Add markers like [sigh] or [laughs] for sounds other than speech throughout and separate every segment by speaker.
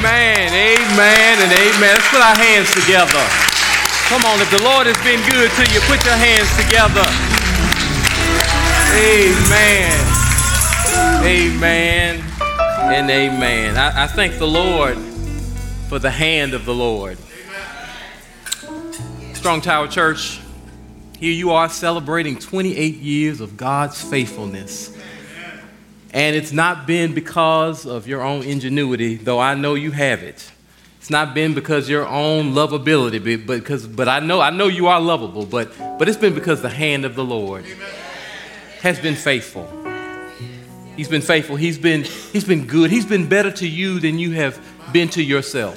Speaker 1: Amen, amen, and amen. Let's put our hands together. Come on, if the Lord has been good to you, put your hands together. Amen, amen, and amen. I, I thank the Lord for the hand of the Lord. Strong Tower Church, here you are celebrating 28 years of God's faithfulness. And it's not been because of your own ingenuity, though I know you have it. It's not been because your own lovability, but because but I know I know you are lovable, but but it's been because the hand of the Lord has been faithful. He's been faithful. He's been he's been good. He's been better to you than you have been to yourself.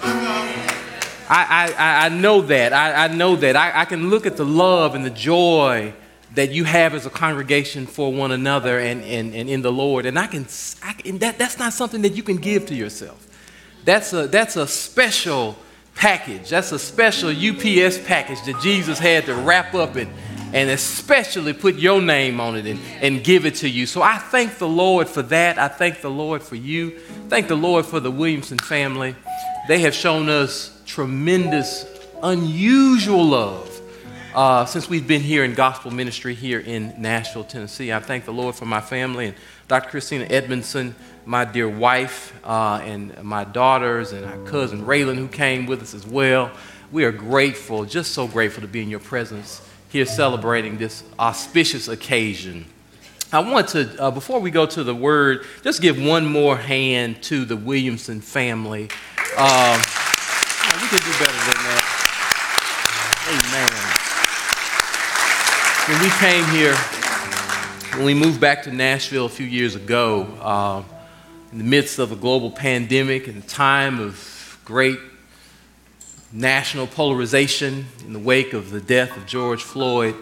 Speaker 1: I, I, I know that. I, I know that. I, I can look at the love and the joy that you have as a congregation for one another and, and, and in the Lord. And I can, I can that, that's not something that you can give to yourself. That's a, that's a special package. That's a special UPS package that Jesus had to wrap up and, and especially put your name on it and, and give it to you. So I thank the Lord for that. I thank the Lord for you. Thank the Lord for the Williamson family. They have shown us tremendous, unusual love uh, since we've been here in gospel ministry here in Nashville, Tennessee. I thank the Lord for my family and Dr. Christina Edmondson, my dear wife, uh, and my daughters, and our cousin Raylan, who came with us as well. We are grateful, just so grateful to be in your presence here celebrating this auspicious occasion. I want to, uh, before we go to the word, just give one more hand to the Williamson family. Um, we could do better than that. Amen when we came here, when we moved back to Nashville a few years ago, uh, in the midst of a global pandemic and a time of great national polarization in the wake of the death of George Floyd,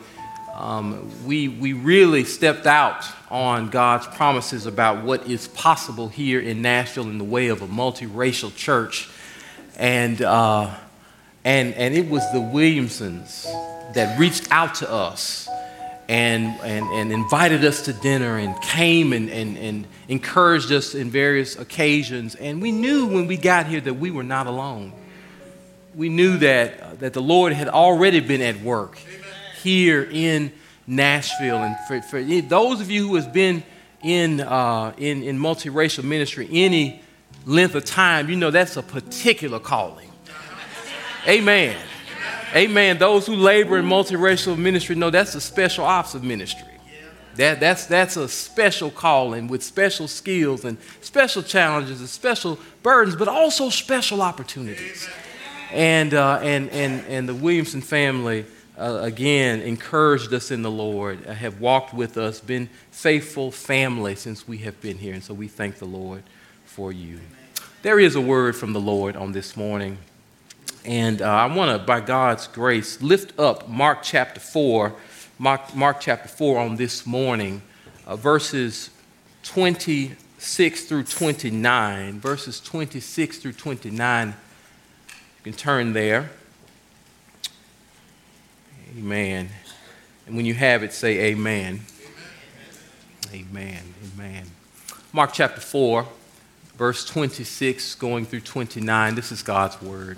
Speaker 1: um, we, we really stepped out on God's promises about what is possible here in Nashville in the way of a multiracial church. And, uh, and, and it was the Williamsons that reached out to us and, and, and invited us to dinner and came and, and, and encouraged us in various occasions. And we knew when we got here that we were not alone. We knew that, uh, that the Lord had already been at work here in Nashville. And for, for those of you who have been in, uh, in, in multiracial ministry any length of time, you know that's a particular calling. Amen. Amen. Those who labor in multiracial ministry know that's a special ops of ministry. That, that's, that's a special calling with special skills and special challenges and special burdens, but also special opportunities. And, uh, and, and, and the Williamson family, uh, again, encouraged us in the Lord, uh, have walked with us, been faithful family since we have been here. And so we thank the Lord for you. There is a word from the Lord on this morning. And uh, I want to, by God's grace, lift up Mark chapter 4, Mark, Mark chapter 4 on this morning, uh, verses 26 through 29. Verses 26 through 29. You can turn there. Amen. And when you have it, say amen. Amen. Amen. Mark chapter 4, verse 26 going through 29. This is God's word.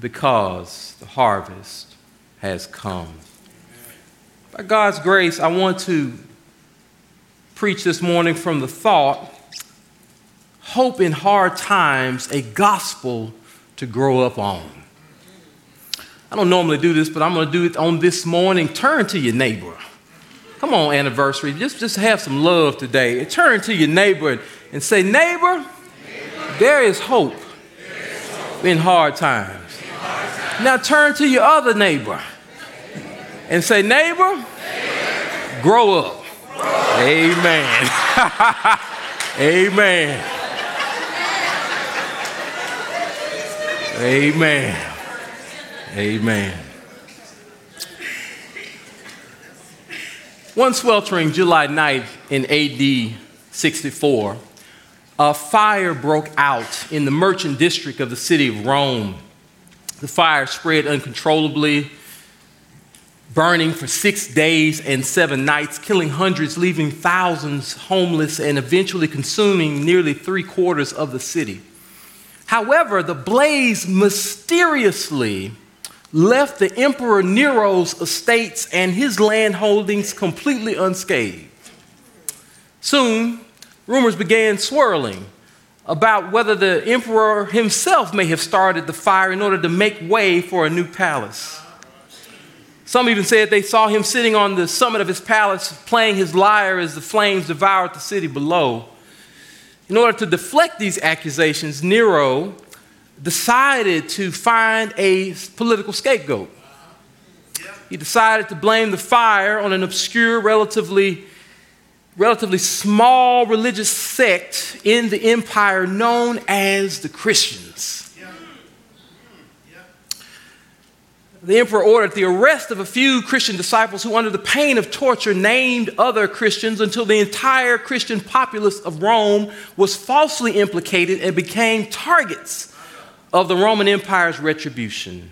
Speaker 1: because the harvest has come. By God's grace, I want to preach this morning from the thought hope in hard times, a gospel to grow up on. I don't normally do this, but I'm going to do it on this morning. Turn to your neighbor. Come on, anniversary. Just, just have some love today. Turn to your neighbor and say, Neighbor, neighbor there, is hope there is hope in hard times. Now turn to your other neighbor and say, Neighbor, grow up. Grow up. Amen. [laughs] Amen. Amen. Amen. One sweltering July night in AD 64, a fire broke out in the merchant district of the city of Rome. The fire spread uncontrollably, burning for six days and seven nights, killing hundreds, leaving thousands homeless, and eventually consuming nearly three quarters of the city. However, the blaze mysteriously left the Emperor Nero's estates and his land holdings completely unscathed. Soon, rumors began swirling about whether the emperor himself may have started the fire in order to make way for a new palace. Some even said they saw him sitting on the summit of his palace playing his lyre as the flames devoured the city below. In order to deflect these accusations, Nero decided to find a political scapegoat. He decided to blame the fire on an obscure, relatively, relatively small religious sect in the empire known as the Christians. The emperor ordered the arrest of a few Christian disciples who, under the pain of torture, named other Christians until the entire Christian populace of Rome was falsely implicated and became targets of the Roman Empire's retribution.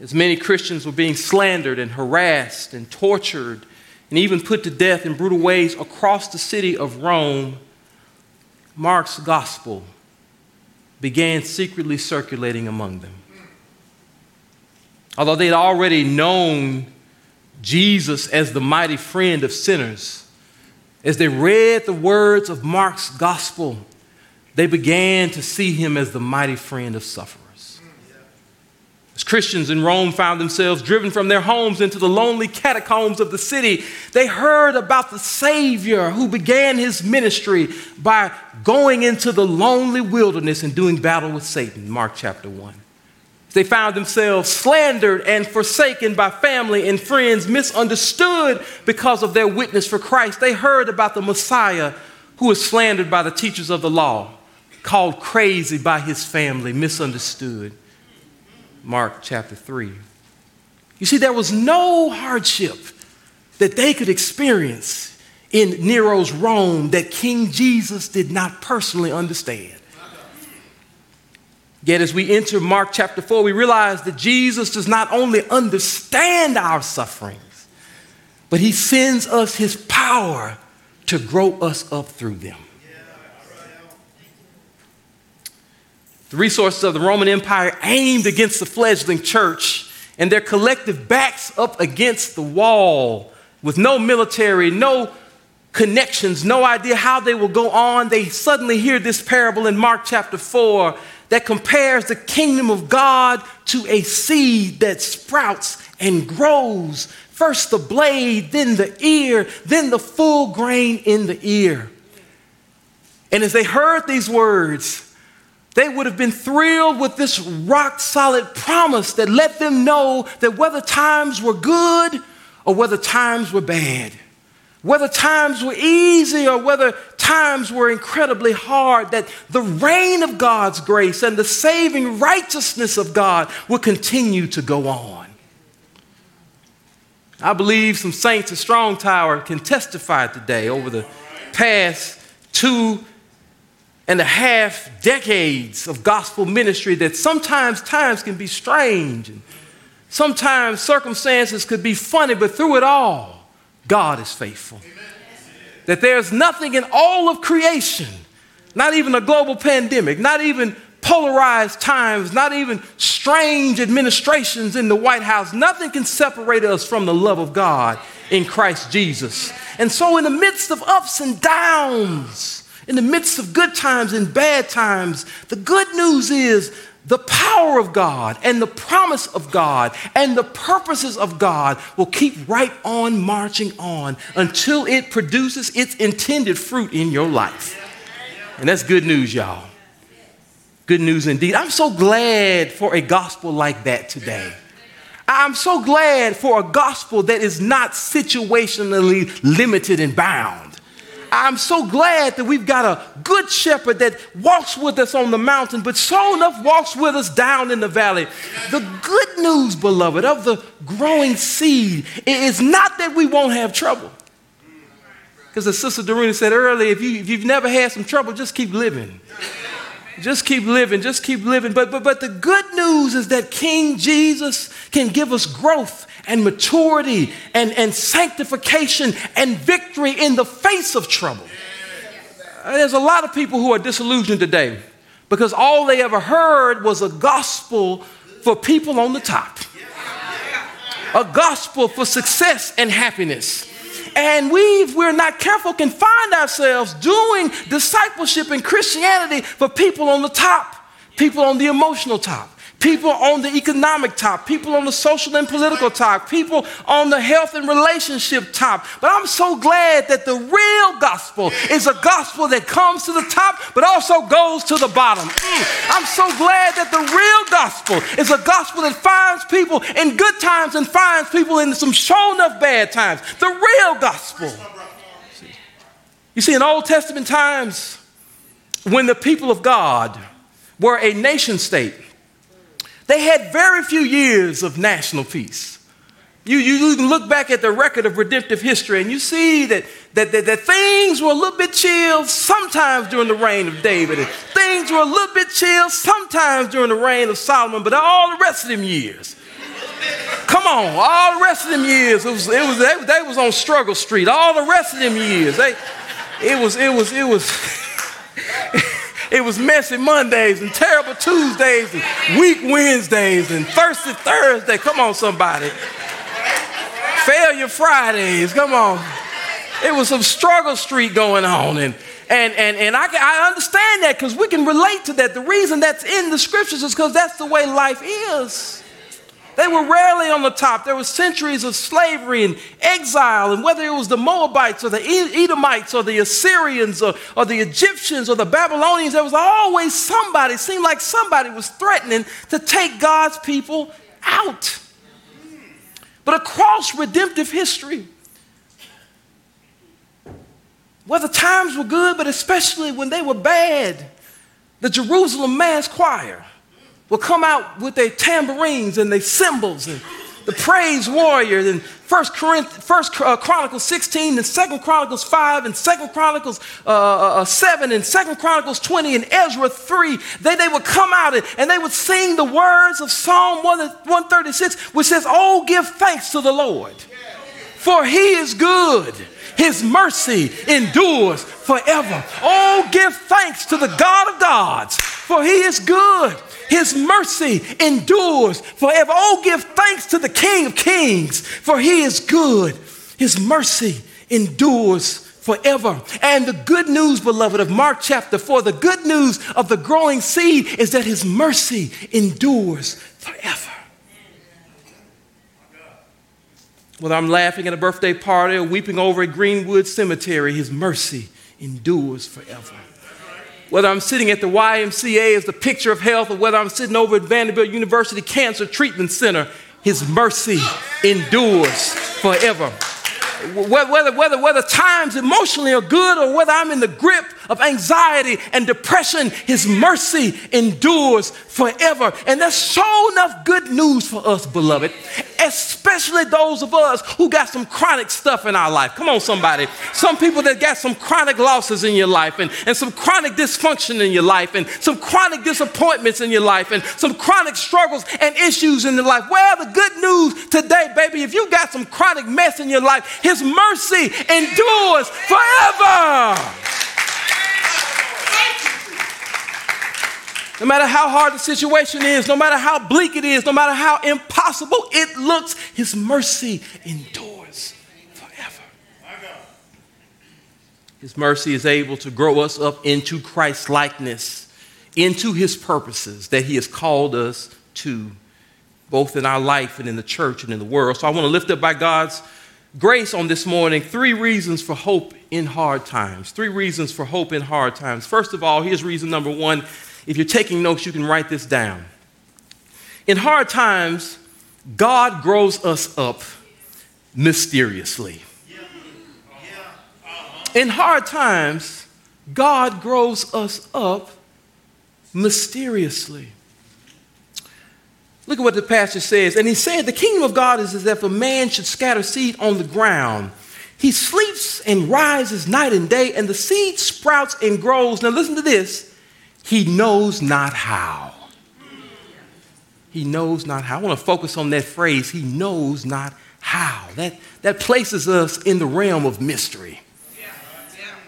Speaker 1: As many Christians were being slandered and harassed and tortured and even put to death in brutal ways across the city of Rome, Mark's gospel began secretly circulating among them. Although they'd already known Jesus as the mighty friend of sinners, as they read the words of Mark's gospel, they began to see him as the mighty friend of sufferers. As Christians in Rome found themselves driven from their homes into the lonely catacombs of the city, they heard about the Savior who began his ministry by going into the lonely wilderness and doing battle with Satan, Mark chapter 1. They found themselves slandered and forsaken by family and friends, misunderstood because of their witness for Christ. They heard about the Messiah who was slandered by the teachers of the law called crazy by his family, misunderstood. Mark chapter 3. You see, there was no hardship that they could experience in Nero's Rome that King Jesus did not personally understand. Yet, as we enter Mark chapter 4, we realize that Jesus does not only understand our sufferings, but he sends us his power to grow us up through them. The resources of the Roman Empire aimed against the fledgling church and their collective backs up against the wall with no military, no connections, no idea how they will go on. They suddenly hear this parable in Mark chapter 4 that compares the kingdom of God to a seed that sprouts and grows. First the blade, then the ear, then the full grain in the ear. And as they heard these words, they would have been thrilled with this rock solid promise that let them know that whether times were good or whether times were bad, whether times were easy or whether times were incredibly hard, that the reign of God's grace and the saving righteousness of God would continue to go on. I believe some saints at Strong Tower can testify today over the past two and a half decades of gospel ministry that sometimes times can be strange and sometimes circumstances could be funny, but through it all, God is faithful. Amen. That there's nothing in all of creation, not even a global pandemic, not even polarized times, not even strange administrations in the White House, nothing can separate us from the love of God in Christ Jesus. And so, in the midst of ups and downs, in the midst of good times and bad times, the good news is the power of God and the promise of God and the purposes of God will keep right on marching on until it produces its intended fruit in your life. And that's good news, y'all. Good news indeed. I'm so glad for a gospel like that today. I'm so glad for a gospel that is not situationally limited and bound. I'm so glad that we've got a good shepherd that walks with us on the mountain, but so enough walks with us down in the valley. The good news, beloved, of the growing seed is not that we won't have trouble. Because as Sister Dorina said earlier, if, you, if you've never had some trouble, just keep living. Just keep living, just keep living. But, but, but the good news is that King Jesus can give us growth and maturity and, and sanctification and victory in the face of trouble. Uh, there's a lot of people who are disillusioned today because all they ever heard was a gospel for people on the top, a gospel for success and happiness. And we, if we're not careful, can find ourselves doing discipleship in Christianity for people on the top, people on the emotional top people on the economic top, people on the social and political top, people on the health and relationship top. But I'm so glad that the real gospel is a gospel that comes to the top, but also goes to the bottom. Mm. I'm so glad that the real gospel is a gospel that finds people in good times and finds people in some show enough bad times. The real gospel. You see, in Old Testament times, when the people of God were a nation state, they had very few years of national peace. You, you can look back at the record of redemptive history and you see that, that, that, that, things were a little bit chill sometimes during the reign of David, and things were a little bit chill sometimes during the reign of Solomon, but all the rest of them years, come on, all the rest of them years, it was, it was, they, they was on struggle street. All the rest of them years, they, it was, it was, it was. [laughs] It was messy Mondays and terrible Tuesdays and weak Wednesdays and thirsty Thursday. Come on, somebody. Failure Fridays. Come on. It was some struggle street going on. And, and, and, and I, I understand that because we can relate to that. The reason that's in the scriptures is because that's the way life is. They were rarely on the top. There were centuries of slavery and exile, and whether it was the Moabites or the Edomites or the Assyrians or, or the Egyptians or the Babylonians, there was always somebody, it seemed like somebody was threatening to take God's people out. But across redemptive history, whether times were good, but especially when they were bad, the Jerusalem Mass Choir will come out with their tambourines and their cymbals and the praise warrior and First uh, Chronicles 16 and Second Chronicles 5 and Second Chronicles uh, uh, uh 7 and Second Chronicles 20 and Ezra 3. They, they would come out and, and they would sing the words of Psalm 136, which says, Oh, give thanks to the Lord, for he is good. His mercy endures forever. Oh, give thanks to the God of gods, for he is good his mercy endures forever. Oh, give thanks to the King of Kings, for he is good. His mercy endures forever. And the good news, beloved, of Mark chapter 4, the good news of the growing seed is that his mercy endures forever. Whether I'm laughing at a birthday party or weeping over a Greenwood cemetery, his mercy endures forever. Whether I'm sitting at the YMCA as the picture of health, or whether I'm sitting over at Vanderbilt University Cancer Treatment Center, His mercy endures forever. Whether, whether, whether times emotionally are good or whether I'm in the grip of anxiety and depression, His mercy endures forever. And that's so enough good news for us, beloved, especially those of us who got some chronic stuff in our life. Come on, somebody. Some people that got some chronic losses in your life and, and some chronic dysfunction in your life and some chronic disappointments in your life and some chronic struggles and issues in your life. Well, the good news today, baby, if you got some chronic mess in your life, his mercy endures forever. No matter how hard the situation is, no matter how bleak it is, no matter how impossible it looks, His mercy endures forever. His mercy is able to grow us up into Christ likeness, into His purposes that He has called us to, both in our life and in the church and in the world. So I want to lift up by God's grace on this morning three reasons for hope in hard times. Three reasons for hope in hard times. First of all, here's reason number one. If you're taking notes, you can write this down. In hard times, God grows us up mysteriously. In hard times, God grows us up mysteriously. Look at what the passage says. And he said, The kingdom of God is as if a man should scatter seed on the ground. He sleeps and rises night and day, and the seed sprouts and grows. Now, listen to this. He knows not how. He knows not how. I want to focus on that phrase, he knows not how. That, that places us in the realm of mystery.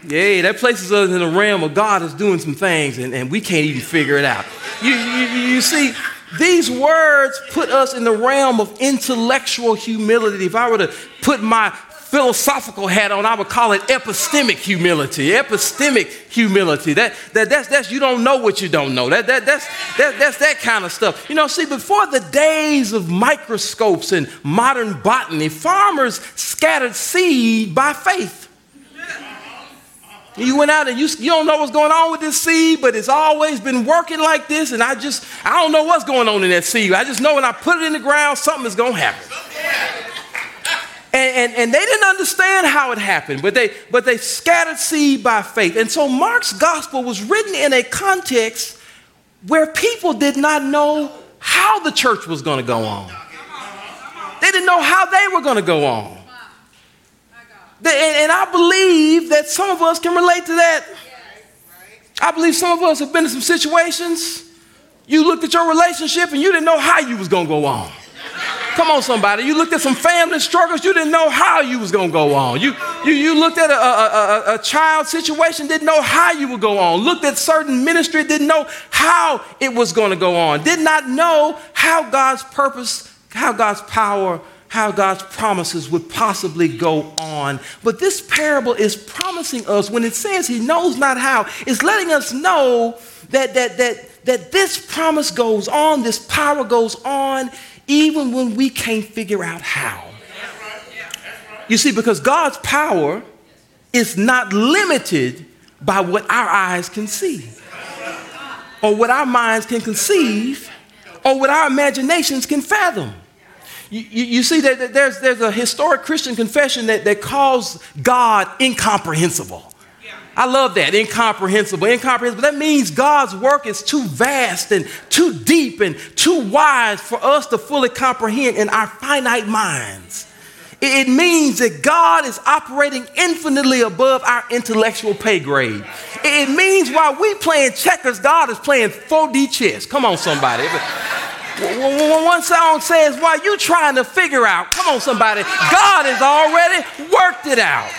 Speaker 1: Yeah, that places us in the realm of God is doing some things and, and we can't even figure it out. You, you, you see, these words put us in the realm of intellectual humility. If I were to put my philosophical hat on, I would call it epistemic humility. Epistemic humility. That, that, that's, that's you don't know what you don't know. That, that, that's, that, that's that kind of stuff. You know, see, before the days of microscopes and modern botany, farmers scattered seed by faith. You went out and you, you don't know what's going on with this seed, but it's always been working like this, and I just, I don't know what's going on in that seed. I just know when I put it in the ground, something is going to happen. And, and, and, they didn't understand how it happened, but they, but they scattered seed by faith. And so Mark's gospel was written in a context where people did not know how the church was going to go on. They didn't know how they were going to go on. And I believe that some of us can relate to that. I believe some of us have been in some situations. You looked at your relationship and you didn't know how you was going to go on. Come on, somebody. You looked at some family struggles, you didn't know how you was going to go on. You, you, you looked at a, a, a, a, child situation, didn't know how you would go on. Looked at certain ministry, didn't know how it was going to go on. Did not know how God's purpose, how God's power how God's promises would possibly go on. But this parable is promising us, when it says he knows not how, it's letting us know that, that, that, that this promise goes on, this power goes on, even when we can't figure out how. You see, because God's power is not limited by what our eyes can see, or what our minds can conceive, or what our imaginations can fathom. You, you, see that there's, there's a historic Christian confession that, that calls God incomprehensible. I love that, incomprehensible. Incomprehensible. That means God's work is too vast and too deep and too wide for us to fully comprehend in our finite minds. It means that God is operating infinitely above our intellectual pay grade. It means while we playing checkers, God is playing 4D chess. Come on, somebody. One song says, while you trying to figure out, come on, somebody, God has already worked it out.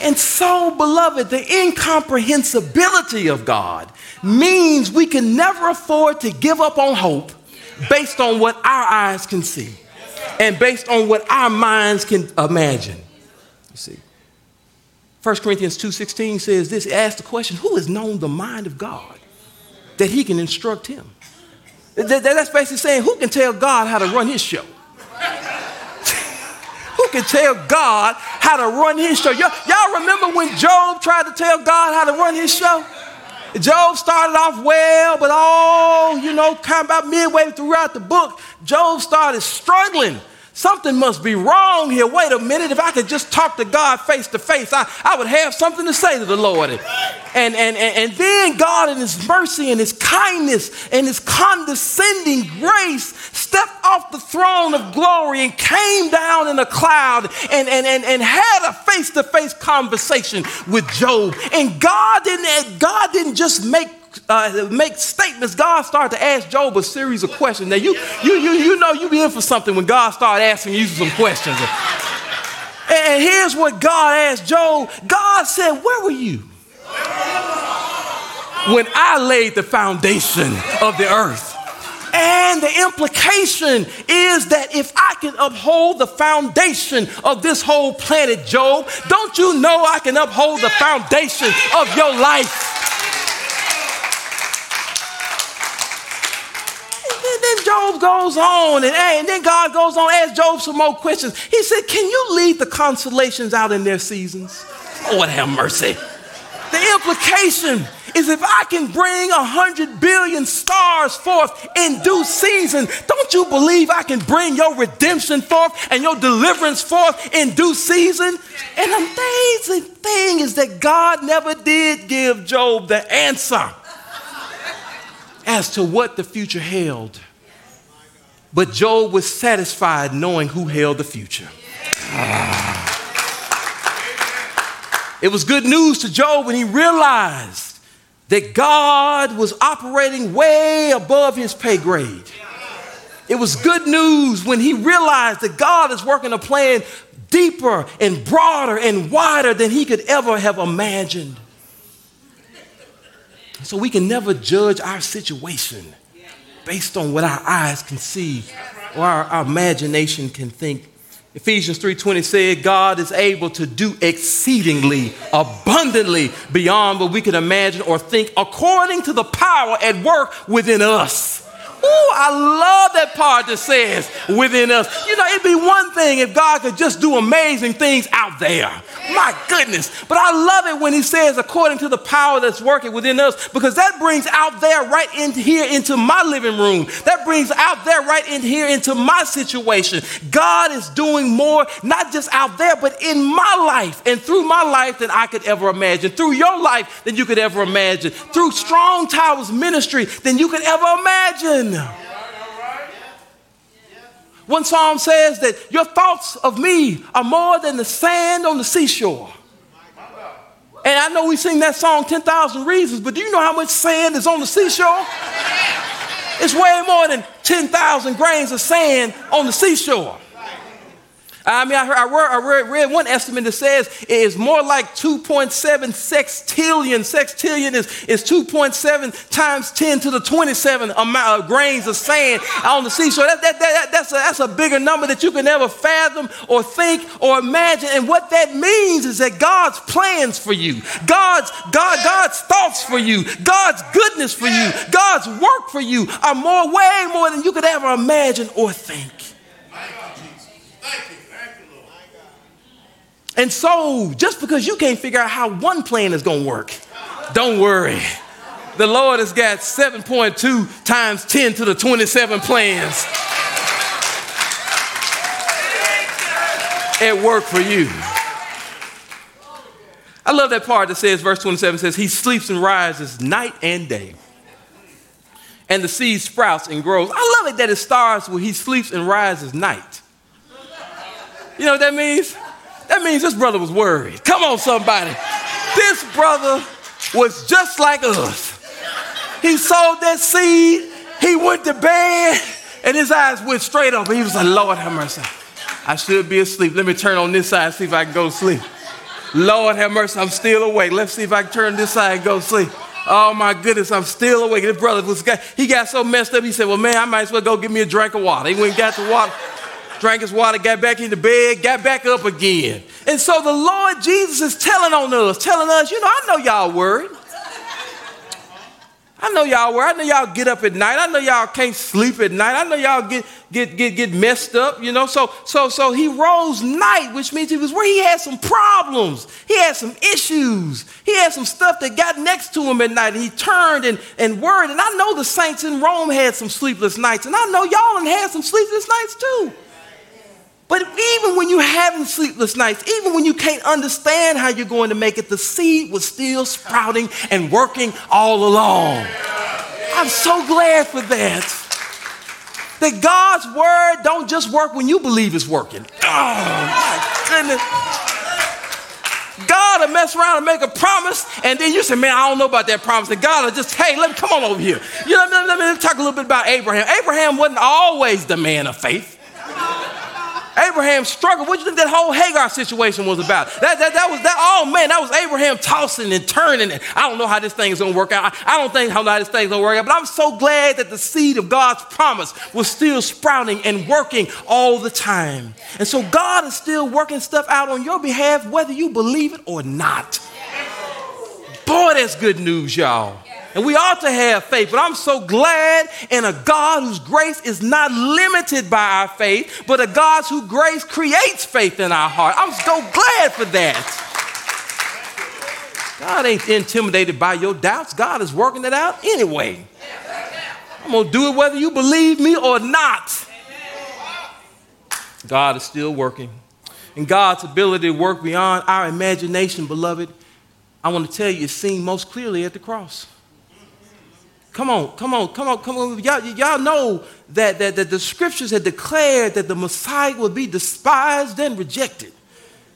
Speaker 1: And so, beloved, the incomprehensibility of God means we can never afford to give up on hope based on what our eyes can see and based on what our minds can imagine. You see. 1 Corinthians 2:16 says this, ask the question, who has known the mind of God that he can instruct him? That's basically saying, who can tell God how to run his show? Can tell God how to run his show? Y'all, y'all remember when Job tried to tell God how to run his show? Job started off well, but all, you know, kind of about midway throughout the book, Job started struggling Something must be wrong here. Wait a minute. If I could just talk to God face to face, I, I would have something to say to the Lord. And, and, and, and then God, in His mercy and His kindness and His condescending grace, stepped off the throne of glory and came down in a cloud and, and, and, and had a face to face conversation with Job. And God didn't, God didn't just make uh, make statements, God started to ask Job a series of questions. Now, you, you, you, you know you be in for something when God started asking you some questions. And here's what God asked Job God said, Where were you? When I laid the foundation of the earth. And the implication is that if I can uphold the foundation of this whole planet, Job, don't you know I can uphold the foundation of your life? Then Job goes on, and, and then God goes on, asks Job some more questions. He said, Can you leave the constellations out in their seasons? Lord have mercy. The implication is if I can bring a hundred billion stars forth in due season, don't you believe I can bring your redemption forth and your deliverance forth in due season? And the amazing thing is that God never did give Job the answer as to what the future held. But Job was satisfied knowing who held the future. Ah. It was good news to Job when he realized that God was operating way above his pay grade. It was good news when he realized that God is working a plan deeper and broader and wider than he could ever have imagined. So we can never judge our situation based on what our eyes can see or our, our imagination can think. Ephesians 3:20 said God is able to do exceedingly abundantly beyond what we can imagine or think according to the power at work within us. Ooh, I love that part that says within us. You know, it'd be one thing if God could just do amazing things out there. My goodness. But I love it when he says, according to the power that's working within us, because that brings out there right in here into my living room. That brings out there right in here into my situation. God is doing more, not just out there, but in my life and through my life than I could ever imagine. Through your life than you could ever imagine. Through Strong Towers ministry than you could ever imagine. One psalm says that your thoughts of me are more than the sand on the seashore. And I know we sing that song 10,000 Reasons, but do you know how much sand is on the seashore? It's way more than 10,000 grains of sand on the seashore. I mean, I, heard, I, read, I read, one estimate that says it is more like 2.7 sextillion. Sextillion is, is 2.7 times 10 to the 27 amount of grains of sand on the seashore. That, that, that, that's, a, that's a bigger number that you can never fathom or think or imagine. And what that means is that God's plans for you, God's, God, God's thoughts for you, God's goodness for you, God's work for you are more, way more than you could ever imagine or think. And so, just because you can't figure out how one plan is going to work, don't worry. The Lord has got 7.2 times 10 to the 27 plans at work for you. I love that part that says, verse 27 says, He sleeps and rises night and day. And the seed sprouts and grows. I love it that it starts with He sleeps and rises night. You know what that means? That means this brother was worried. Come on, somebody. This brother was just like us. He sowed that seed, he went to bed, and his eyes went straight up. He was like, Lord have mercy. I should be asleep. Let me turn on this side, and see if I can go to sleep. Lord have mercy, I'm still awake. Let's see if I can turn this side and go to sleep. Oh my goodness, I'm still awake. This brother was he got so messed up. He said, "Well, man, I might as well go get me a drink of water." He went and got the water drank his water, got back into bed, got back up again. And so the Lord Jesus is telling on us, telling us, you know, I know y'all worried. I know y'all worried. I know y'all get up at night. I know y'all can't sleep at night. I know y'all get get get get messed up, you know. So so so he rose night, which means he was where he had some problems. He had some issues. He had some stuff that got next to him at night. And he turned and, and worried. And I know the saints in Rome had some sleepless nights. And I know y'all had some sleepless nights too. But even when you're having sleepless nights, even when you can't understand how you're going to make it, the seed was still sprouting and working all along. I'm so glad for that. That God's word don't just work when you believe it's working. Oh my goodness. God will mess around and make a promise, and then you say, Man, I don't know about that promise. And God will just, hey, let me come on over here. You know, let me, let me talk a little bit about Abraham. Abraham wasn't always the man of faith. Abraham struggled. What do you think that whole Hagar situation was about? That, that, that was that, oh man, that was Abraham tossing and turning. And I don't know how this thing is gonna work out. I, I don't think how this thing's gonna work out, but I'm so glad that the seed of God's promise was still sprouting and working all the time. And so God is still working stuff out on your behalf, whether you believe it or not. Boy, that's good news, y'all. And we ought to have faith. But I'm so glad in a God whose grace is not limited by our faith, but a God whose grace creates faith in our heart. I'm so glad for that. God ain't intimidated by your doubts. God is working it out anyway. I'm going to do it whether you believe me or not. God is still working. And God's ability to work beyond our imagination, beloved, I want to tell you, is seen most clearly at the cross. Come on, come on, come on, come on. Y'all, y'all know that, that, that the scriptures had declared that the Messiah would be despised and rejected,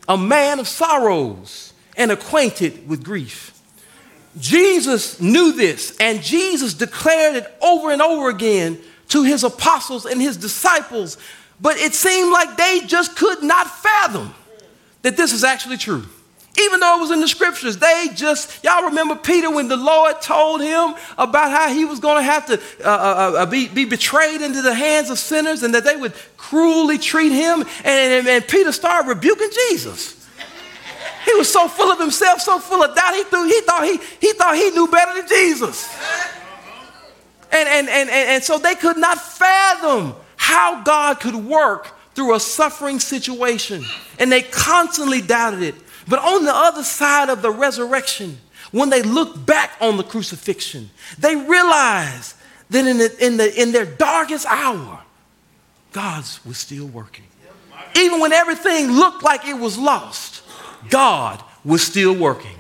Speaker 1: a man of sorrows and acquainted with grief. Jesus knew this, and Jesus declared it over and over again to his apostles and his disciples, but it seemed like they just could not fathom that this is actually true. Even though it was in the scriptures, they just, y'all remember Peter when the Lord told him about how he was going to have to uh, uh, uh, be, be betrayed into the hands of sinners and that they would cruelly treat him. And, and, and Peter started rebuking Jesus. He was so full of himself, so full of doubt, he, threw, he, thought, he, he thought he knew better than Jesus. And, and, and, and so they could not fathom how God could work through a suffering situation. And they constantly doubted it. But on the other side of the resurrection, when they look back on the crucifixion, they realize that in, the, in, the, in their darkest hour, God was still working. Even when everything looked like it was lost, God was still working.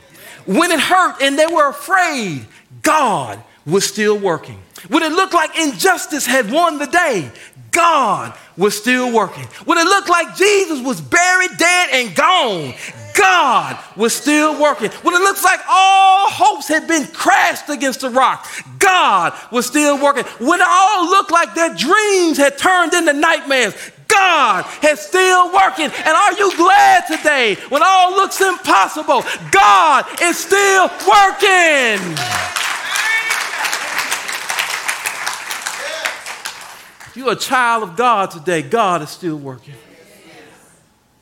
Speaker 1: When it hurt and they were afraid, God was still working. When it looked like injustice had won the day, God was still working. When it looked like Jesus was buried, dead, and gone, God was still working. When it looks like all hopes had been crashed against the rock, God was still working. When it all looked like their dreams had turned into nightmares, God is still working. And are you glad today when all looks impossible? God is still working. If you're a child of God today, God is still working.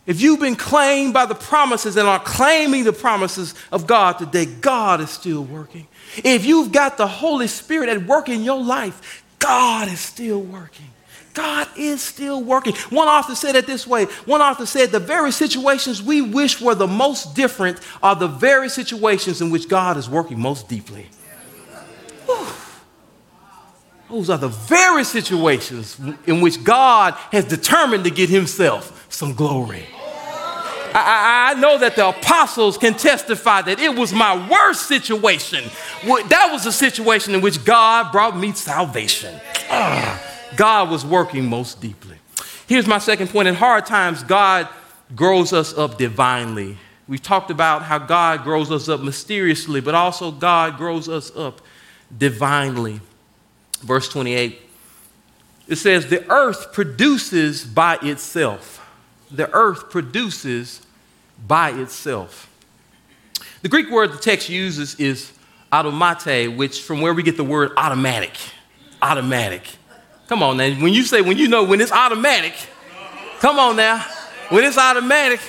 Speaker 1: If you've been claimed by the promises and are claiming the promises of God today, God is still working. If you've got the Holy Spirit at work in your life, God is still working. God is still working. One author said it this way. One author said, The very situations we wish were the most different are the very situations in which God is working most deeply. Those are the very situations in which God has determined to get himself some glory. I, I, know that the apostles can testify that it was my worst situation. That was the situation in which God brought me salvation. Ah, God was working most deeply. Here's my second point. In hard times, God grows us up divinely. We've talked about how God grows us up mysteriously, but also God grows us up divinely. Verse 28, it says, The earth produces by itself the earth produces by itself. The Greek word the text uses is automate, which from where we get the word automatic. Automatic. Come on now. When you say, when you know when it's automatic, come on now. When it's automatic,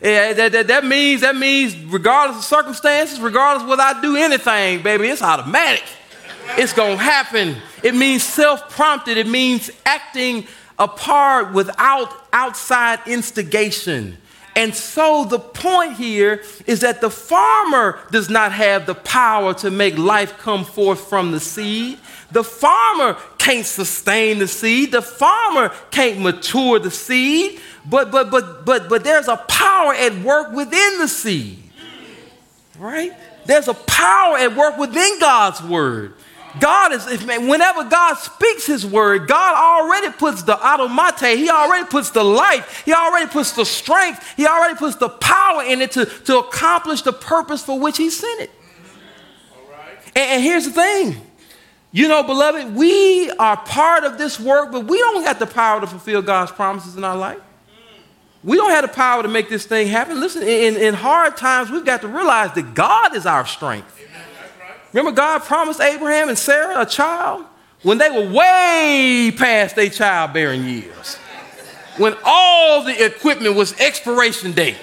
Speaker 1: yeah, that, that, that means that means regardless of circumstances, regardless of whether I do anything, baby, it's automatic. It's gonna happen. It means self-prompted. It means acting apart without outside instigation. And so the point here is that the farmer does not have the power to make life come forth from the seed. The farmer can't sustain the seed. The farmer can't mature the seed. But but but but but there's a power at work within the seed. Right? There's a power at work within God's word. God is, if, whenever God speaks his word, God already puts the automate, he already puts the life, he already puts the strength, he already puts the power in it to, to accomplish the purpose for which he sent it. And, and here's the thing. You know, beloved, we are part of this work, but we don't have the power to fulfill God's promises in our life. We don't have the power to make this thing happen. Listen, in, in hard times, we've got to realize that God is our strength. Remember, God promised Abraham and Sarah a child when they were way past their childbearing years, when all the equipment was expiration date.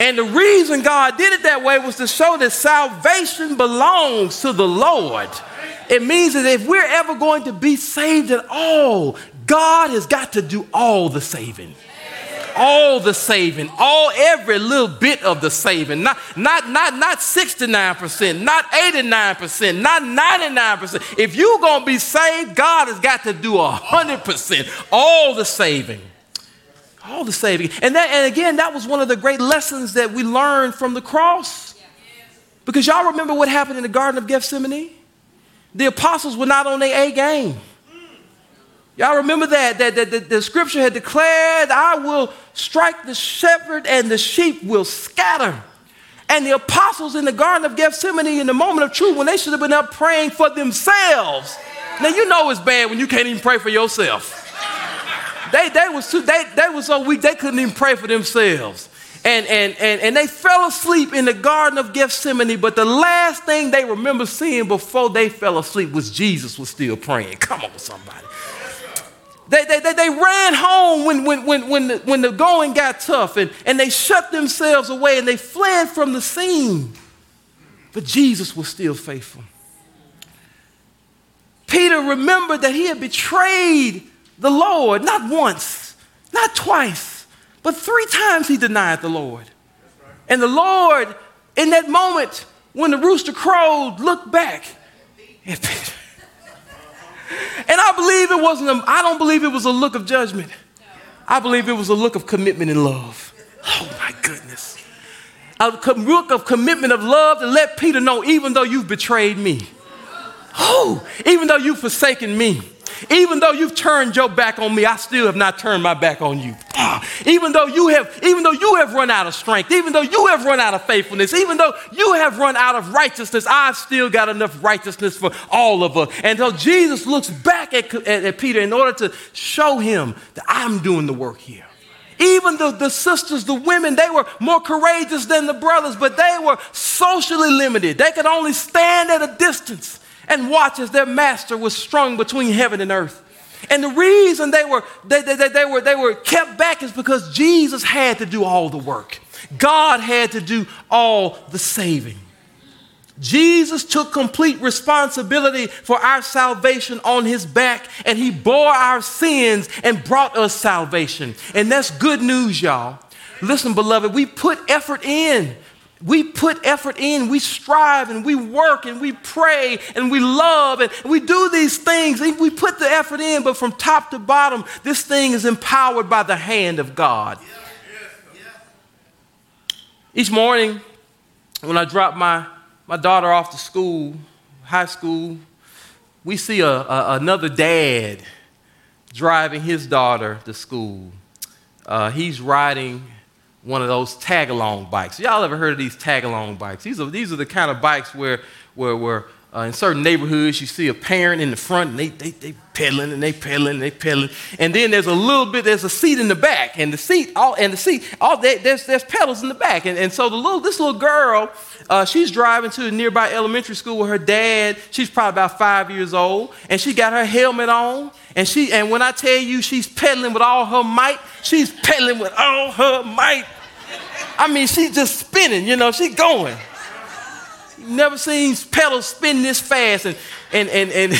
Speaker 1: And the reason God did it that way was to show that salvation belongs to the Lord. It means that if we're ever going to be saved at all, God has got to do all the saving. All the saving, all every little bit of the saving, not, not, not, not 69%, not 89%, not 99%. If you're gonna be saved, God has got to do 100%, all the saving. All the saving. And, that, and again, that was one of the great lessons that we learned from the cross. Because y'all remember what happened in the Garden of Gethsemane? The apostles were not on their A game. Y'all remember that, that, that, that the scripture had declared, I will strike the shepherd and the sheep will scatter. And the apostles in the Garden of Gethsemane, in the moment of truth, when they should have been up praying for themselves. Now, you know it's bad when you can't even pray for yourself. They, they, was too, they, they was so weak, they couldn't even pray for themselves. And, and, and, and they fell asleep in the Garden of Gethsemane, but the last thing they remember seeing before they fell asleep was Jesus was still praying. Come on, somebody. They, they, they, they, ran home when, when, when, when, the, when the going got tough and, and they shut themselves away and they fled from the scene. But Jesus was still faithful. Peter remembered that he had betrayed the Lord not once, not twice, but three times he denied the Lord. And the Lord, in that moment when the rooster crowed, looked back at Peter. And I believe it wasn't, a, I don't believe it was a look of judgment. I believe it was a look of commitment and love. Oh my goodness. A look of commitment of love to let Peter know, even though you've betrayed me, oh, even though you've forsaken me, even though you've turned your back on me, I still have not turned my back on you. Ah, even though you have, even though you have run out of strength, even though you have run out of faithfulness, even though you have run out of righteousness, I've still got enough righteousness for all of us. And so Jesus looks back at, at, at Peter in order to show him that I'm doing the work here. Even the, the sisters, the women, they were more courageous than the brothers, but they were socially limited. They could only stand at a distance and watch as their master was strung between heaven and earth. And the reason they were, they, they, they, were, they were kept back is because Jesus had to do all the work. God had to do all the saving. Jesus took complete responsibility for our salvation on his back, and he bore our sins and brought us salvation. And that's good news, y'all. Listen, beloved, we put effort in we put effort in, we strive and we work and we pray and we love and we do these things. We put the effort in, but from top to bottom, this thing is empowered by the hand of God. Each morning, when I drop my, my daughter off to school, high school, we see a, a another dad driving his daughter to school. Uh, he's riding one of those tag along bikes. Y'all ever heard of these tag along bikes? These are, these are the kind of bikes where, where, where uh, in certain neighborhoods you see a parent in the front and they, they, they pedaling and they pedaling and they pedaling. And then there's a little bit, there's a seat in the back and the seat, all, and the seat, all there's, there's pedals in the back. And, and so the little, this little girl, uh, she's driving to a nearby elementary school with her dad. She's probably about five years old and she got her helmet on. And she, and when I tell you she's pedaling with all her might, she's pedaling with all her might. I mean, she's just spinning, you know, she's going. Never seen pedals spin this fast. And, and, and, and,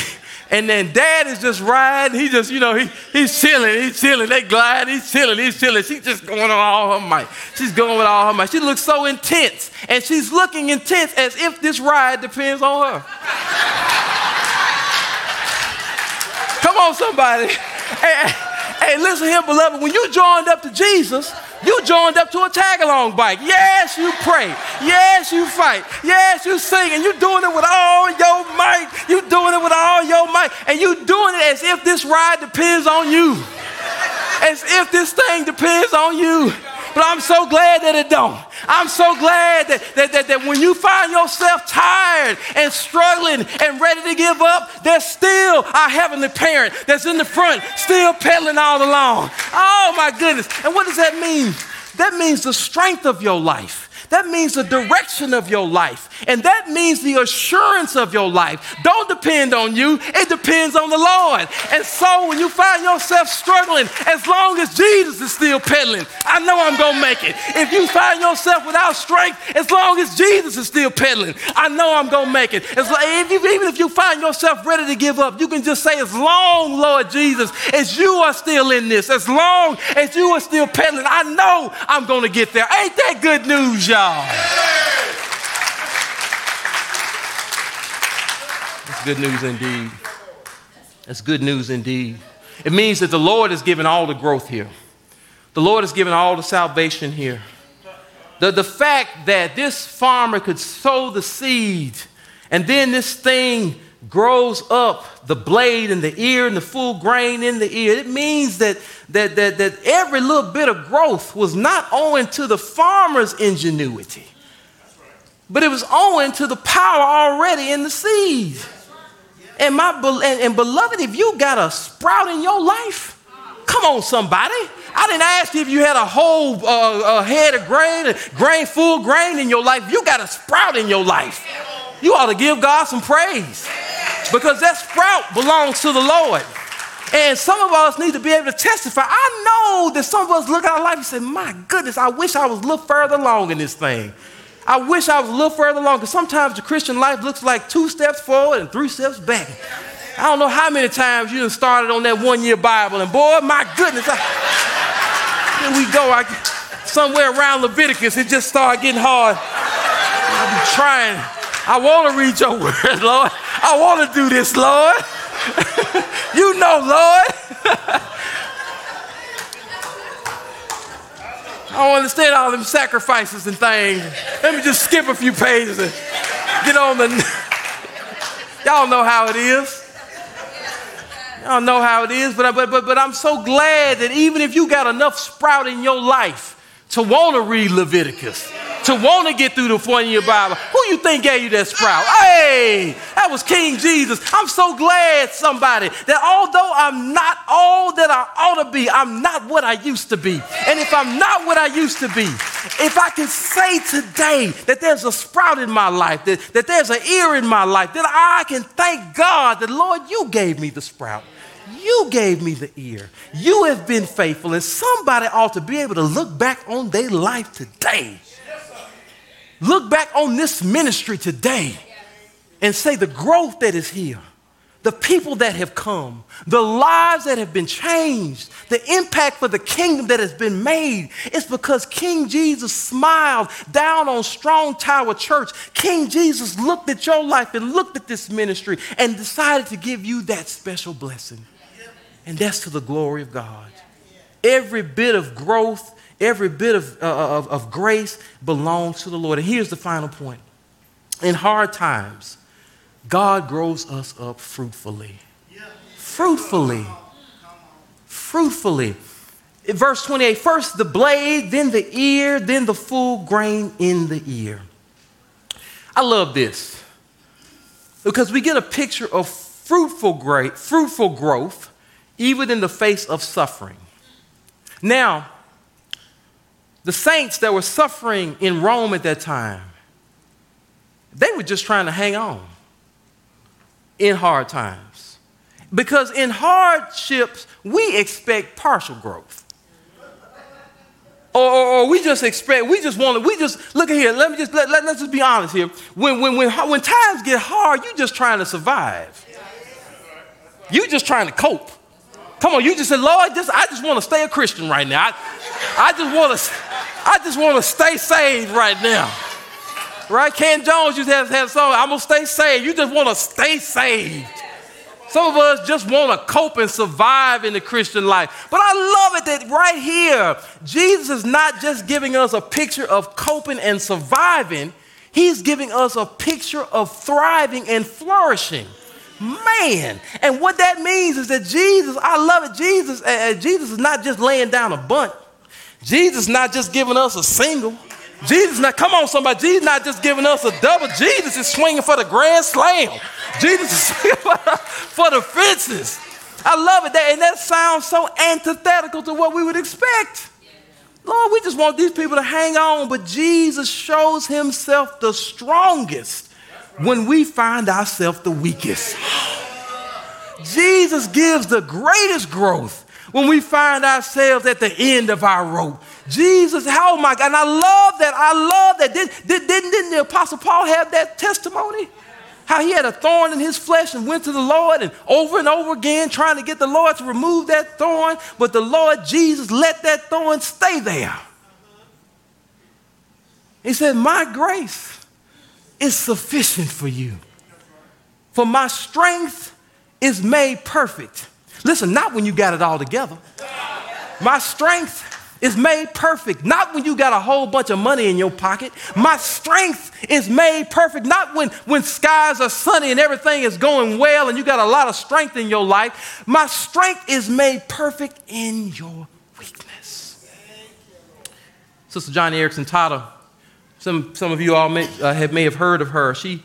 Speaker 1: and then dad is just riding. He just, you know, he, he's chilling, he's chilling. They glide, he's chilling, he's chilling. She's just going on all her might. She's going with all her might. She looks so intense. And she's looking intense as if this ride depends on her. Come on, somebody. Hey, hey, listen here, beloved. When you joined up to Jesus, you joined up to a tag along bike. Yes, you pray. Yes, you fight. Yes, you sing. And you're doing it with all your might. You're doing it with all your might. And you're doing it as if this ride depends on you. As if this thing depends on you. But I'm so glad that it don't. I'm so glad that, that, that, that when you find yourself tired and struggling and ready to give up, there's still our heavenly parent that's in the front, still pedaling all along. Oh my goodness. And what does that mean? That means the strength of your life That means the direction of your life. And that means the assurance of your life. Don't depend on you, it depends on the Lord. And so when you find yourself struggling, as long as Jesus is still pedaling, I know I'm going to make it. If you find yourself without strength, as long as Jesus is still pedaling, I know I'm going to make it. As, if you, even if you find yourself ready to give up, you can just say, as long, Lord Jesus, as you are still in this, as long as you are still pedaling, I know I'm going to get there. Ain't that good news, y'all? That's good news indeed. That's good news indeed. It means that the Lord has given all the growth here. The Lord has given all the salvation here. The, the fact that this farmer could sow the seed and then this thing grows up the blade and the ear and the full grain in the ear. It means that, that, that, that every little bit of growth was not owing to the farmer's ingenuity, but it was owing to the power already in the seed. And, my, and, and beloved, if you got a sprout in your life, come on, somebody. I didn't ask you if you had a whole uh, a head of grain, grain, full grain in your life. You got a sprout in your life. You ought to give God some praise because that sprout belongs to the Lord. And some of us need to be able to testify. I know that some of us look at our life and say, My goodness, I wish I was a little further along in this thing. I wish I was a little further along because sometimes the Christian life looks like two steps forward and three steps back. I don't know how many times you started on that one year Bible, and boy, my goodness, I, here we go. I, somewhere around Leviticus, it just started getting hard. Been trying. I want to read your [laughs] word, Lord. I want to do this, Lord. [laughs] you know, Lord. I don't understand all them sacrifices and things. Let me just skip a few pages and get on the. [laughs] Y'all know how it is. Y'all know how it is, but, but, but, but I'm so glad that even if you got enough sprout in your life to want to read Leviticus, to want to get through the front of your Bible. You think gave you that sprout? Hey, that was King Jesus. I'm so glad, somebody, that although I'm not all that I ought to be, I'm not what I used to be. And if I'm not what I used to be, if I can say today that there's a sprout in my life, that, that there's an ear in my life, that I can thank God that, Lord, you gave me the sprout. You gave me the ear. You have been faithful, and somebody ought to be able to look back on their life today look back on this ministry today and say the growth that is here, the people that have come, the lives that have been changed, the impact for the kingdom that has been made, it's because King Jesus smiled down on Strong Tower Church. King Jesus looked at your life and looked at this ministry and decided to give you that special blessing. And that's to the glory of God. Every bit of growth Every bit of, uh, uh, of, of grace belongs to the Lord. And here's the final point in hard times, God grows us up fruitfully. Fruitfully. Fruitfully. Verse 28 first the blade, then the ear, then the full grain in the ear. I love this because we get a picture of fruitful, great, fruitful growth even in the face of suffering. Now, the saints that were suffering in Rome at that time, they were just trying to hang on in hard times. Because in hardships, we expect partial growth. Or, or, or, we just expect, we just want to, we just, look at here, let me just, let, let, us just be honest here. When, when, when, when times get hard, you're just trying to survive. You're just trying to cope. Come on, you just said, Lord, just, I just want to stay a Christian right now. I, I just want to, I just want to stay saved right now. Right? Ken Jones used to have, have song, I'm going to stay saved. You just want to stay saved. Some of us just want to cope and survive in the Christian life. But I love it that right here, Jesus is not just giving us a picture of coping and surviving, He's giving us a picture of thriving and flourishing. Man, and what that means is that Jesus, I love it. Jesus, uh, Jesus is not just laying down a bunt. Jesus is not just giving us a single. Jesus not, come on, somebody. Jesus not just giving us a double. Jesus is swinging for the grand slam. Jesus is [laughs] for the fences. I love it. That, and that sounds so antithetical to what we would expect. Lord, we just want these people to hang on. But Jesus shows himself the strongest when we find ourselves the weakest. Jesus gives the greatest growth when we find ourselves at the end of our rope. Jesus, oh my God, and I love that. I love that. Did, did, didn't, didn't the Apostle Paul have that testimony? How he had a thorn in his flesh and went to the Lord and over and over again trying to get the Lord to remove that thorn, but the Lord Jesus let that thorn stay there. He said, My grace is sufficient for you, for my strength is made perfect. Listen, not when you got it all together. My strength is made perfect. Not when you got a whole bunch of money in your pocket. My strength is made perfect. Not when, when skies are sunny and everything is going well and you got a lot of strength in your life. My strength is made perfect in your weakness. Sister Joni Eareckson Tada, some, some of you all may, uh, have, may have heard of her. She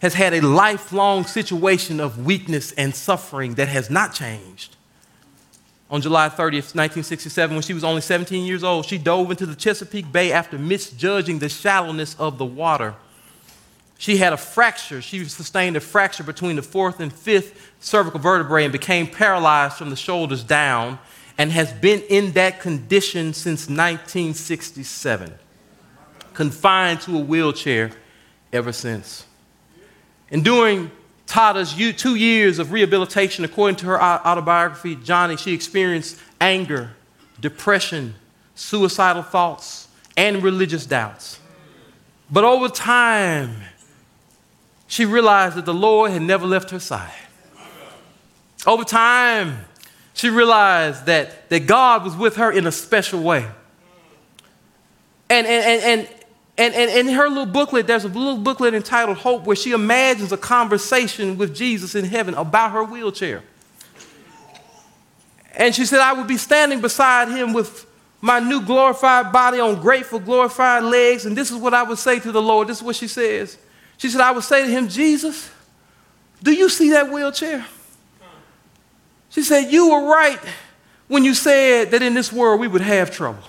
Speaker 1: has had a lifelong situation of weakness and suffering that has not changed. On July 30th, 1967, when she was only 17 years old, she dove into the Chesapeake Bay after misjudging the shallowness of the water. She had a fracture. She sustained a fracture between the fourth and fifth cervical vertebrae and became paralyzed from the shoulders down and has been in that condition since 1967, confined to a wheelchair ever since. And during Tada's two years of rehabilitation, according to her autobiography, Joni, she experienced anger, depression, suicidal thoughts, and religious doubts. But over time, she realized that the Lord had never left her side. Over time, she realized that, that God was with her in a special way. And, and, and, and, and, and, in her little booklet, there's a little booklet entitled Hope where she imagines a conversation with Jesus in heaven about her wheelchair. And she said, I would be standing beside him with my new glorified body on grateful, glorified legs. And this is what I would say to the Lord. This is what she says. She said, I would say to him, Jesus, do you see that wheelchair? She said, You were right when you said that in this world we would have trouble.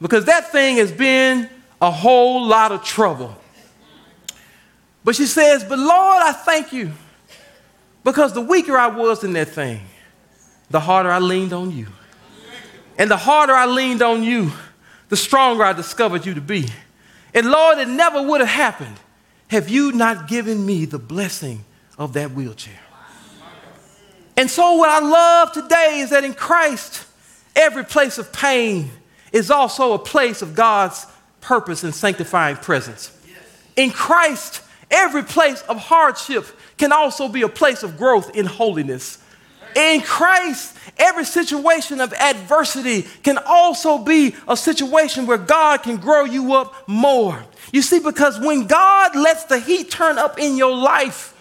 Speaker 1: Because that thing has been a whole lot of trouble. But she says, But Lord, I thank you because the weaker I was in that thing, the harder I leaned on you. And the harder I leaned on you, the stronger I discovered you to be. And Lord, it never would have happened have you not given me the blessing of that wheelchair. And so, what I love today is that in Christ, every place of pain is also a place of God's purpose and sanctifying presence. In Christ, every place of hardship can also be a place of growth in holiness. In Christ, every situation of adversity can also be a situation where God can grow you up more. You see, because when God lets the heat turn up in your life,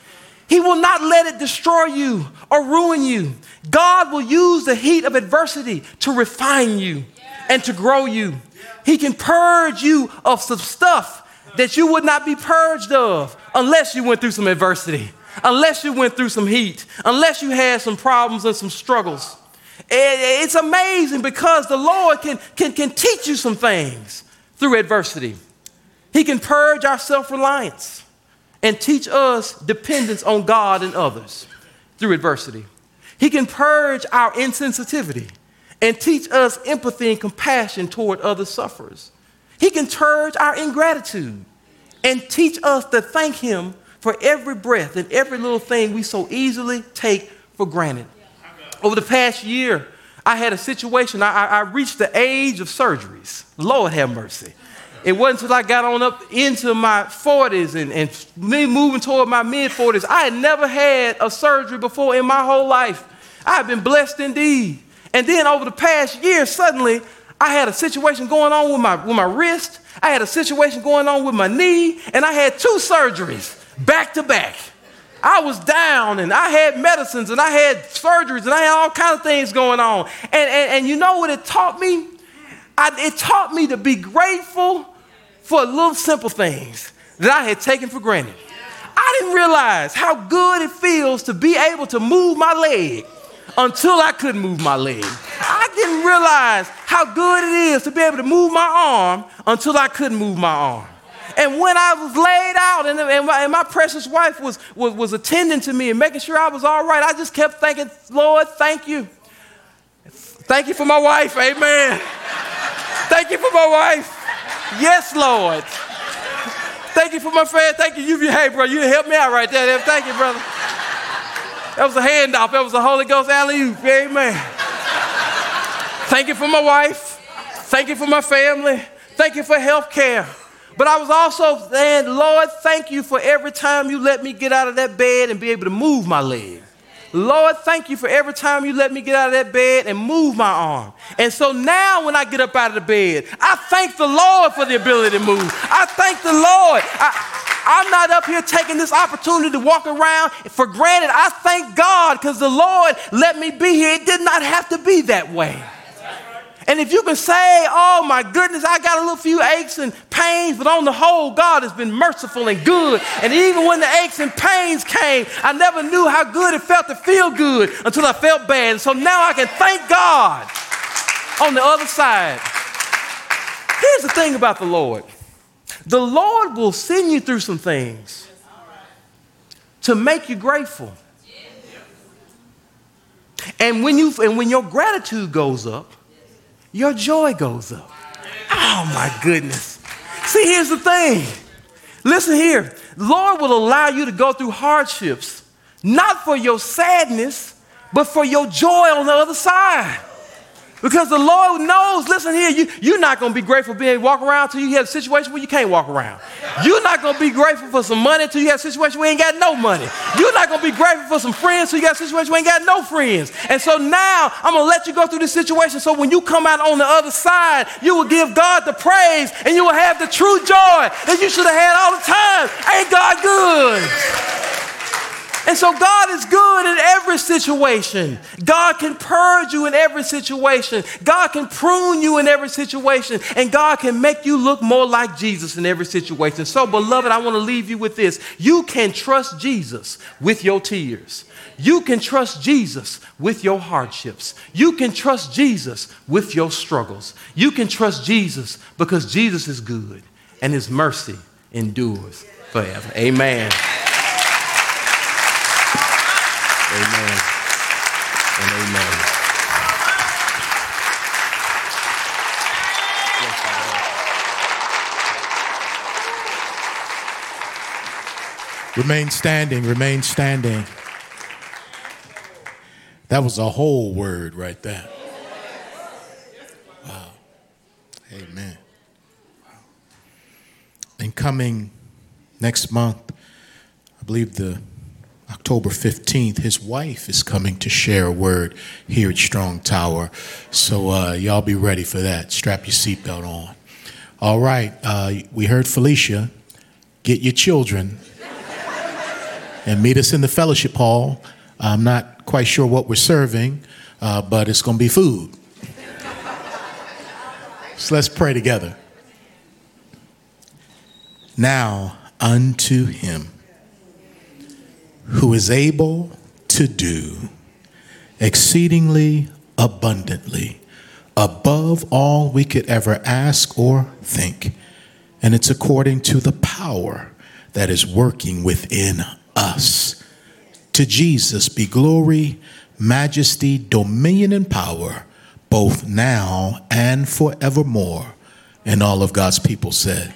Speaker 1: He will not let it destroy you or ruin you. God will use the heat of adversity to refine you and to grow you. He can purge you of some stuff that you would not be purged of unless you went through some adversity, unless you went through some heat, unless you had some problems and some struggles. It's amazing because the Lord can, can, can teach you some things through adversity. He can purge our self reliance and teach us dependence on God and others through adversity. He can purge our insensitivity and teach us empathy and compassion toward other sufferers. He can purge our ingratitude and teach us to thank Him for every breath and every little thing we so easily take for granted. Over the past year, I had a situation, I, I reached the age of surgeries. Lord have mercy. It wasn't until I got on up into my 40s and, and me moving toward my mid 40s. I had never had a surgery before in my whole life. I have been blessed indeed. And then over the past year, suddenly I had a situation going on with my, with my wrist. I had a situation going on with my knee, and I had two surgeries back to back. I was down and I had medicines and I had surgeries and I had all kinds of things going on. And, and, and you know what it taught me? I, it taught me to be grateful for little simple things that I had taken for granted. I didn't realize how good it feels to be able to move my leg until I couldn't move my leg. I didn't realize how good it is to be able to move my arm until I couldn't move my arm. And when I was laid out and, and, my, and my precious wife was, was, was attending to me and making sure I was all right, I just kept thinking, Lord, thank you. Thank you for my wife. Amen. thank you for my wife. Yes, Lord. Thank you for my friend. Thank you. You, hey, bro, you helped me out right there. Thank you, brother. That was a handoff. That was a Holy Ghost alley oop. Amen. Thank you for my wife. Thank you for my family. Thank you for health care. But I was also saying, Lord, thank you for every time you let me get out of that bed and be able to move my leg. Lord, thank you for every time you let me get out of that bed and move my arm. And so now when I get up out of the bed, I thank the Lord for the ability to move. I thank the Lord. I, am not up here taking this opportunity to walk around for granted. I thank God because the Lord let me be here. It did not have to be that way. And if you can say, oh my goodness, I got a little few aches and pains, but on the whole, God has been merciful and good. And even when the aches and pains came, I never knew how good it felt to feel good until I felt bad. And so now I can thank God on the other side. Here's the thing about the Lord the Lord will send you through some things to make you grateful. And when, you, and when your gratitude goes up, your joy goes up. Oh my goodness. See, here's the thing. Listen here. Lord will allow you to go through hardships, not for your sadness, but for your joy on the other side. Because the Lord knows, listen here, you, you're not going to be grateful being walk around until you have a situation where you can't walk around. You're not going to be grateful for some money until you have a situation where you ain't got no money. You're not going to be grateful for some friends until you got a situation where you ain't got no friends. And so now I'm going to let you go through this situation so when you come out on the other side, you will give God the praise and you will have the true joy that you should have had all the time. Ain't God good? And so God is good in every situation. God can purge you in every situation. God can prune you in every situation. And God can make you look more like Jesus in every situation. So, beloved, I want to leave you with this. You can trust Jesus with your tears. You can trust Jesus with your hardships. You can trust Jesus with your struggles. You can trust Jesus because Jesus is good and his mercy endures forever. Amen. Amen. And amen.
Speaker 2: Remain standing, remain standing. That was a whole word right there. Wow. Amen. And coming next month, I believe the October 15th, his wife is coming to share a word here at Strong Tower. So uh, y'all be ready for that. Strap your seatbelt on. All right, uh, we heard Felicia. Get your children and meet us in the fellowship hall. I'm not quite sure what we're serving, uh, but it's going to be food. so let's pray together. Now unto him who is able to do exceedingly abundantly above all we could ever ask or think. And it's according to the power that is working within us. To Jesus be glory, majesty, dominion, and power, both now and forevermore. And all of God's people said,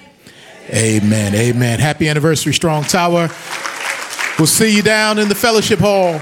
Speaker 2: Amen. Amen. Happy anniversary, Strong Tower. We'll see you down in the fellowship hall.